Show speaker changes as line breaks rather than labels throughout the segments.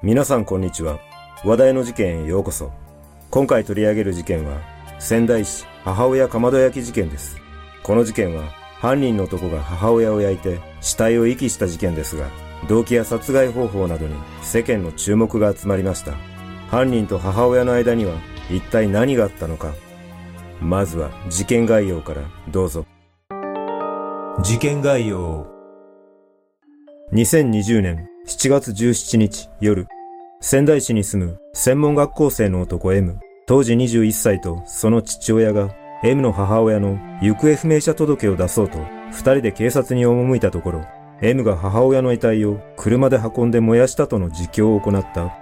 皆さんこんにちは。話題の事件へようこそ。今回取り上げる事件は、仙台市母親かまど焼き事件です。この事件は、犯人の男が母親を焼いて死体を遺棄した事件ですが、動機や殺害方法などに世間の注目が集まりました。犯人と母親の間には一体何があったのか。まずは事件概要からどうぞ。事件概要2020年7月17日夜、仙台市に住む専門学校生の男 M、当時21歳とその父親が M の母親の行方不明者届を出そうと二人で警察に赴いたところ、M が母親の遺体を車で運んで燃やしたとの自供を行った。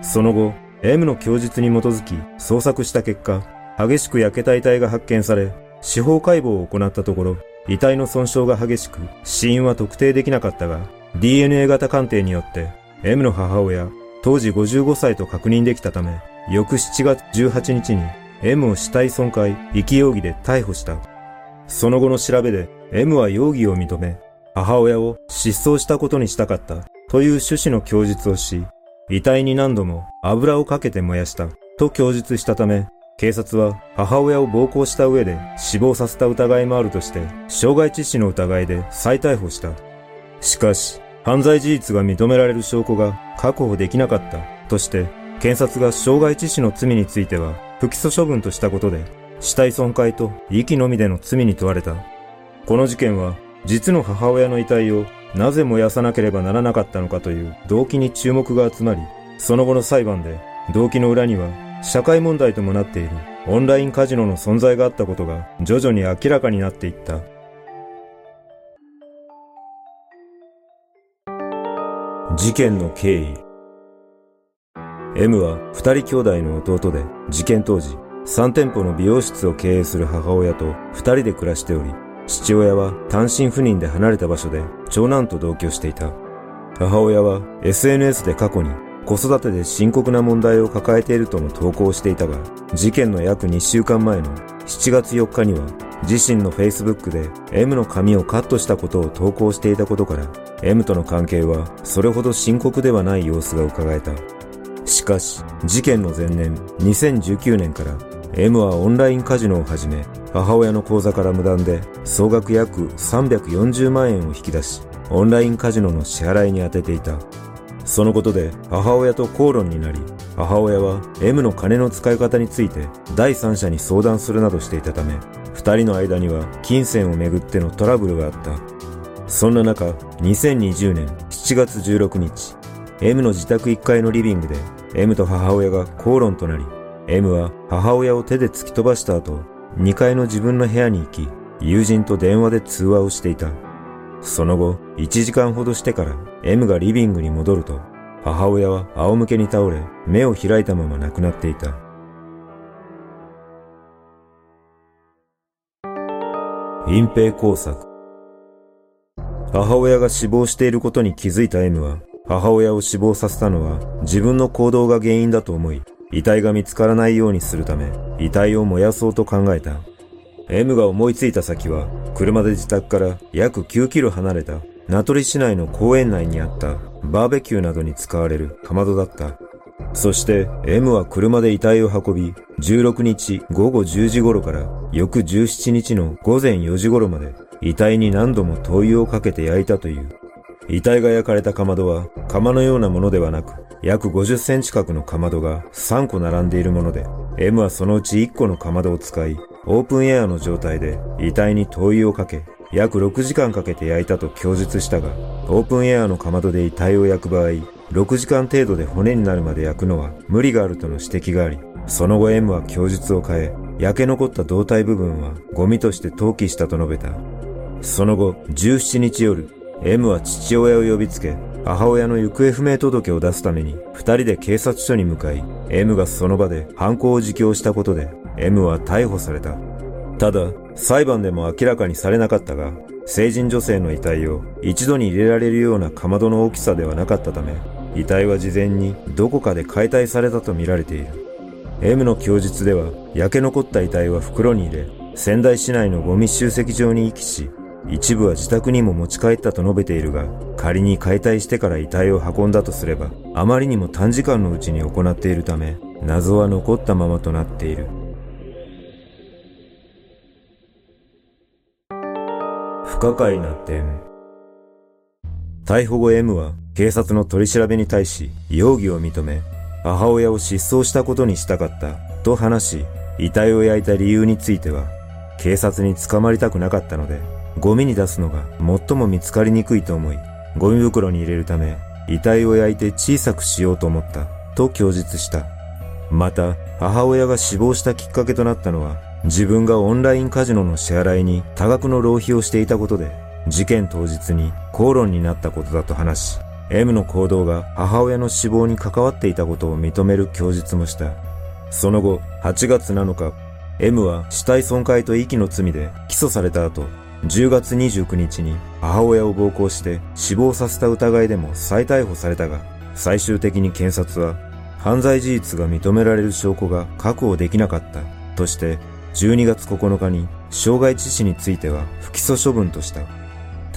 その後、M の供述に基づき捜索した結果、激しく焼けた遺体が発見され、司法解剖を行ったところ、遺体の損傷が激しく、死因は特定できなかったが、DNA 型鑑定によって M の母親、当時55歳と確認できたため、翌7月18日に M を死体損壊、遺棄容疑で逮捕した。その後の調べで M は容疑を認め、母親を失踪したことにしたかったという趣旨の供述をし、遺体に何度も油をかけて燃やしたと供述したため、警察は母親を暴行した上で死亡させた疑いもあるとして、傷害致死の疑いで再逮捕した。しかし、犯罪事実が認められる証拠が確保できなかったとして、検察が傷害致死の罪については不起訴処分としたことで、死体損壊と遺棄のみでの罪に問われた。この事件は、実の母親の遺体をなぜ燃やさなければならなかったのかという動機に注目が集まり、その後の裁判で動機の裏には社会問題ともなっているオンラインカジノの存在があったことが徐々に明らかになっていった。事件の経緯。M は二人兄弟の弟で事件当時3店舗の美容室を経営する母親と二人で暮らしており父親は単身赴任で離れた場所で長男と同居していた。母親は SNS で過去に子育てで深刻な問題を抱えているとの投稿をしていたが事件の約2週間前の7月4日には自身の Facebook で M の髪をカットしたことを投稿していたことから M との関係はそれほど深刻ではない様子が伺えた。しかし、事件の前年2019年から M はオンラインカジノを始め、母親の口座から無断で総額約340万円を引き出し、オンラインカジノの支払いに充てていた。そのことで母親と口論になり、母親は M の金の使い方について第三者に相談するなどしていたため、二人の間には金銭をめぐってのトラブルがあった。そんな中、2020年7月16日、M の自宅1階のリビングで M と母親が口論となり、M は母親を手で突き飛ばした後、2階の自分の部屋に行き、友人と電話で通話をしていた。その後、1時間ほどしてから M がリビングに戻ると、母親は仰向けに倒れ、目を開いたまま亡くなっていた。隠蔽工作母親が死亡していることに気づいた M は、母親を死亡させたのは自分の行動が原因だと思い、遺体が見つからないようにするため、遺体を燃やそうと考えた。M が思いついた先は、車で自宅から約9キロ離れた、名取市内の公園内にあったバーベキューなどに使われるかまどだった。そして M は車で遺体を運び、16日午後10時頃から翌17日の午前4時頃まで遺体に何度も灯油をかけて焼いたという。遺体が焼かれたかまどは釜のようなものではなく、約50センチ角のかまどが3個並んでいるもので、M はそのうち1個のかまどを使い、オープンエアの状態で遺体に灯油をかけ、約6時間かけて焼いたと供述したが、オープンエアのかまどで遺体を焼く場合、6時間程度で骨になるまで焼くのは無理があるとの指摘があり、その後 M は供述を変え、焼け残った胴体部分はゴミとして投棄したと述べた。その後、17日夜、M は父親を呼びつけ、母親の行方不明届を出すために二人で警察署に向かい、M がその場で犯行を自供したことで、M は逮捕された。ただ、裁判でも明らかにされなかったが、成人女性の遺体を一度に入れられるようなかまどの大きさではなかったため、遺体は事前にどこかで解体されたとみられている。M の供述では、焼け残った遺体は袋に入れ、仙台市内のゴミ集積場に遺棄し、一部は自宅にも持ち帰ったと述べているが、仮に解体してから遺体を運んだとすれば、あまりにも短時間のうちに行っているため、謎は残ったままとなっている。不可解な点。逮捕後 M は警察の取り調べに対し容疑を認め、母親を失踪したことにしたかったと話し、遺体を焼いた理由については、警察に捕まりたくなかったので、ゴミに出すのが最も見つかりにくいと思い、ゴミ袋に入れるため、遺体を焼いて小さくしようと思った、と供述した。また、母親が死亡したきっかけとなったのは、自分がオンラインカジノの支払いに多額の浪費をしていたことで、事件当日に口論になったことだと話し、M の行動が母親の死亡に関わっていたことを認める供述もした。その後、8月7日、M は死体損壊と遺棄の罪で起訴された後、10月29日に母親を暴行して死亡させた疑いでも再逮捕されたが、最終的に検察は犯罪事実が認められる証拠が確保できなかったとして12月9日に傷害致死については不起訴処分とした。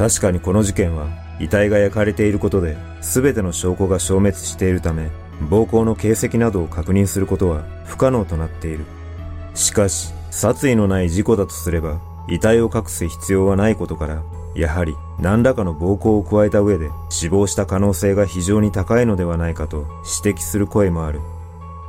確かにこの事件は遺体が焼かれていることで全ての証拠が消滅しているため暴行の形跡などを確認することは不可能となっている。しかし、殺意のない事故だとすれば遺体を隠す必要はないことから、やはり何らかの暴行を加えた上で死亡した可能性が非常に高いのではないかと指摘する声もある。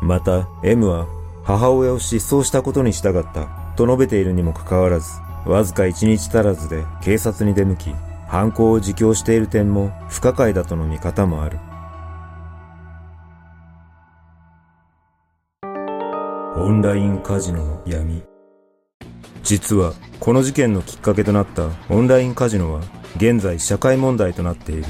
また、M は母親を失踪したことに従ったと述べているにもかかわらず、わずか1日足らずで警察に出向き、犯行を自供している点も不可解だとの見方もある。オンラインカジノの闇。実は、この事件のきっかけとなったオンラインカジノは、現在社会問題となっている。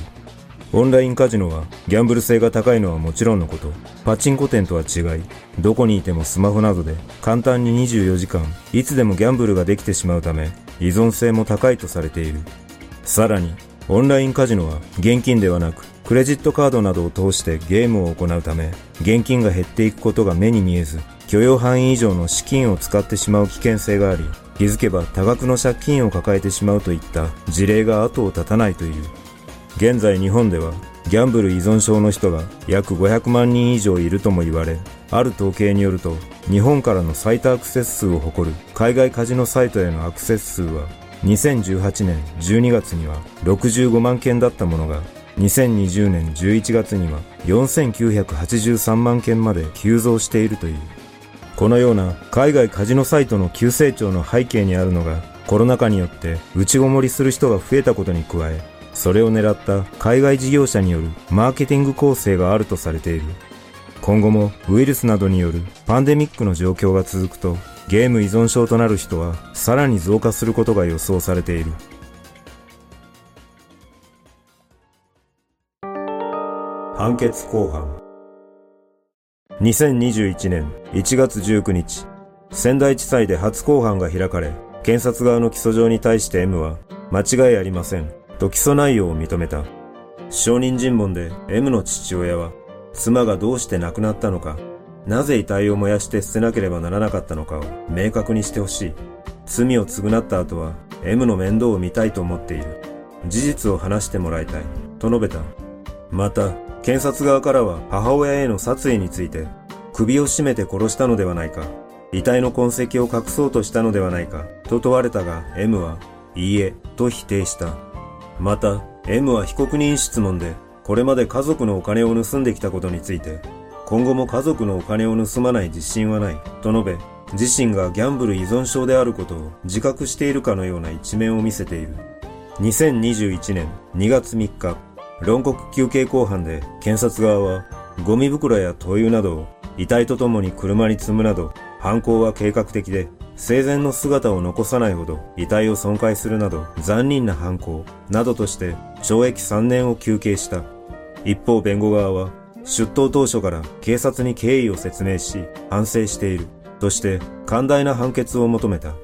オンラインカジノは、ギャンブル性が高いのはもちろんのこと、パチンコ店とは違い、どこにいてもスマホなどで簡単に24時間、いつでもギャンブルができてしまうため、依存性も高いとされている。さらに、オンラインカジノは現金ではなく、クレジットカードなどを通してゲームを行うため、現金が減っていくことが目に見えず、許容範囲以上の資金を使ってしまう危険性があり、気づけば多額の借金を抱えてしまうといった事例が後を絶たないという。現在日本ではギャンブル依存症の人が約500万人以上いるとも言われ、ある統計によると日本からの最多アクセス数を誇る海外カジノサイトへのアクセス数は2018年12月には65万件だったものが2020年11月には4983万件まで急増しているという。このような海外カジノサイトの急成長の背景にあるのがコロナ禍によって内ごもりする人が増えたことに加え、それを狙った海外事業者によるマーケティング構成があるとされている。今後もウイルスなどによるパンデミックの状況が続くとゲーム依存症となる人はさらに増加することが予想されている。判決公判2021年1月19日、仙台地裁で初公判が開かれ、検察側の起訴状に対して M は、間違いありません、と起訴内容を認めた。証人尋問で M の父親は、妻がどうして亡くなったのか、なぜ遺体を燃やして捨てなければならなかったのかを明確にしてほしい。罪を償った後は M の面倒を見たいと思っている。事実を話してもらいたい。と述べた。また、検察側からは母親への殺意について、首を絞めて殺したのではないか、遺体の痕跡を隠そうとしたのではないか、と問われたが M は、いいえ、と否定した。また、M は被告人質問で、これまで家族のお金を盗んできたことについて、今後も家族のお金を盗まない自信はない、と述べ、自身がギャンブル依存症であることを自覚しているかのような一面を見せている。2021年2月3日、論告休憩公判で検察側はゴミ袋や灯油などを遺体とともに車に積むなど犯行は計画的で生前の姿を残さないほど遺体を損壊するなど残忍な犯行などとして懲役3年を求刑した。一方弁護側は出頭当初から警察に経緯を説明し反省しているとして寛大な判決を求めた。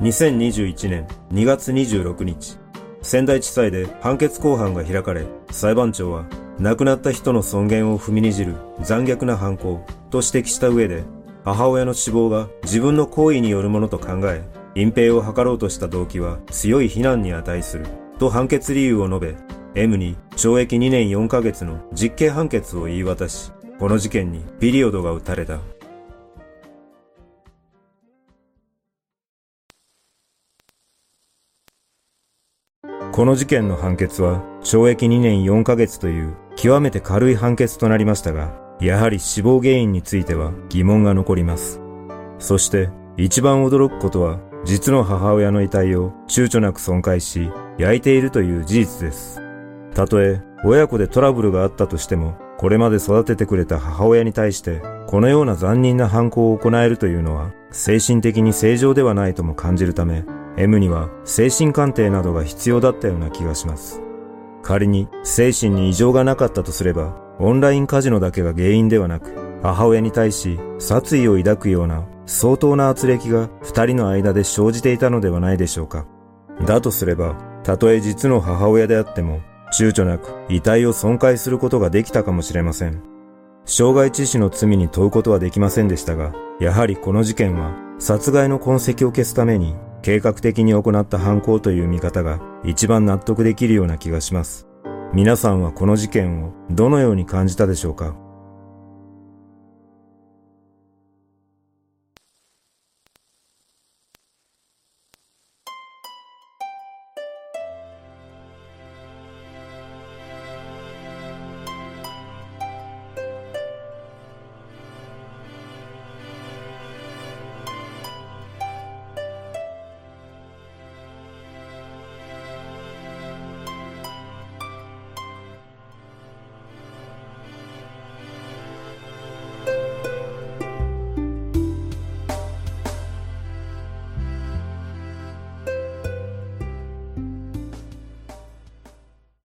2021年2月26日、仙台地裁で判決公判が開かれ、裁判長は亡くなった人の尊厳を踏みにじる残虐な犯行と指摘した上で、母親の死亡が自分の行為によるものと考え、隠蔽を図ろうとした動機は強い非難に値すると判決理由を述べ、M に懲役2年4ヶ月の実刑判決を言い渡し、この事件にピリオドが打たれた。この事件の判決は懲役2年4ヶ月という極めて軽い判決となりましたが、やはり死亡原因については疑問が残ります。そして一番驚くことは実の母親の遺体を躊躇なく損壊し焼いているという事実です。たとえ親子でトラブルがあったとしても、これまで育ててくれた母親に対してこのような残忍な犯行を行えるというのは精神的に正常ではないとも感じるため、M には精神鑑定などが必要だったような気がします。仮に精神に異常がなかったとすれば、オンラインカジノだけが原因ではなく、母親に対し殺意を抱くような相当な圧力が二人の間で生じていたのではないでしょうか。だとすれば、たとえ実の母親であっても、躊躇なく遺体を損壊することができたかもしれません。傷害致死の罪に問うことはできませんでしたが、やはりこの事件は殺害の痕跡を消すために計画的に行った犯行という見方が一番納得できるような気がします。皆さんはこの事件をどのように感じたでしょうか？